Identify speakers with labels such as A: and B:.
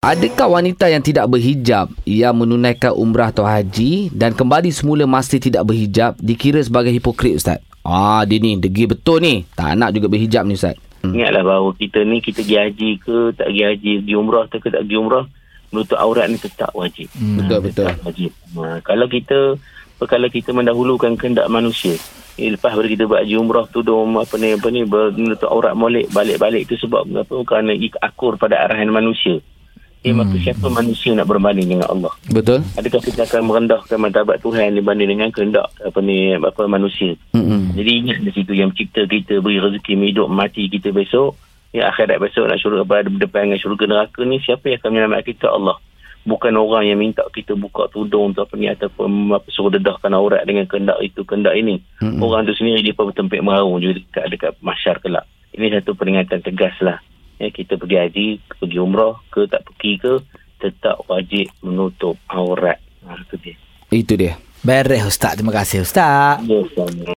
A: Adakah wanita yang tidak berhijab yang menunaikan umrah atau haji dan kembali semula masih tidak berhijab dikira sebagai hipokrit Ustaz? Ah, dia ni degi betul ni. Tak nak juga berhijab ni Ustaz.
B: Hmm. Ingatlah bahawa kita ni kita pergi haji ke tak pergi haji, pergi umrah ke tak pergi umrah, menutup aurat ni tetap wajib.
A: Hmm. Betul, betul.
B: Tetap wajib. Ha, kalau kita kalau kita mendahulukan kehendak manusia, eh, lepas bila kita buat haji umrah tudung apa ni apa ni menutup aurat molek balik-balik tu sebab apa kerana akur pada arahan manusia. Eh, maka siapa manusia nak berbanding dengan Allah?
A: Betul?
B: Adakah kita akan merendahkan martabat Tuhan dibanding dengan kehendak apa ni apa manusia?
A: Mm-mm.
B: Jadi ingat di situ yang mencipta kita, beri rezeki hidup mati kita besok. Ya akhirat besok nak syurga pada depan dengan syurga neraka ni siapa yang akan menyelamatkan kita Allah. Bukan orang yang minta kita buka tudung tu apa ni ataupun apa suruh dedahkan aurat dengan kehendak itu kehendak ini.
A: Mm-mm.
B: Orang tu sendiri dia pun bertempik meraung juga dekat dekat mahsyar kelak. Ini satu peringatan tegas lah. Ya, kita pergi haji, pergi umrah ke tak pergi ke tetap wajib menutup aurat. Ha, itu dia.
A: Itu dia.
C: Beres Ustaz. Terima kasih Ustaz.
B: Ya, sama.